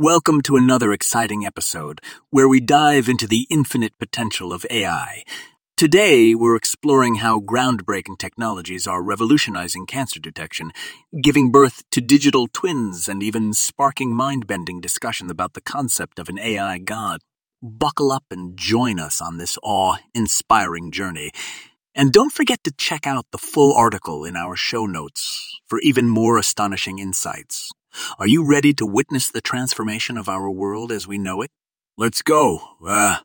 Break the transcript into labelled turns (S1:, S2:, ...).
S1: Welcome to another exciting episode where we dive into the infinite potential of AI. Today, we're exploring how groundbreaking technologies are revolutionizing cancer detection, giving birth to digital twins, and even sparking mind bending discussion about the concept of an AI god. Buckle up and join us on this awe inspiring journey. And don't forget to check out the full article in our show notes for even more astonishing insights. Are you ready to witness the transformation of our world as we know it? Let's go. Uh,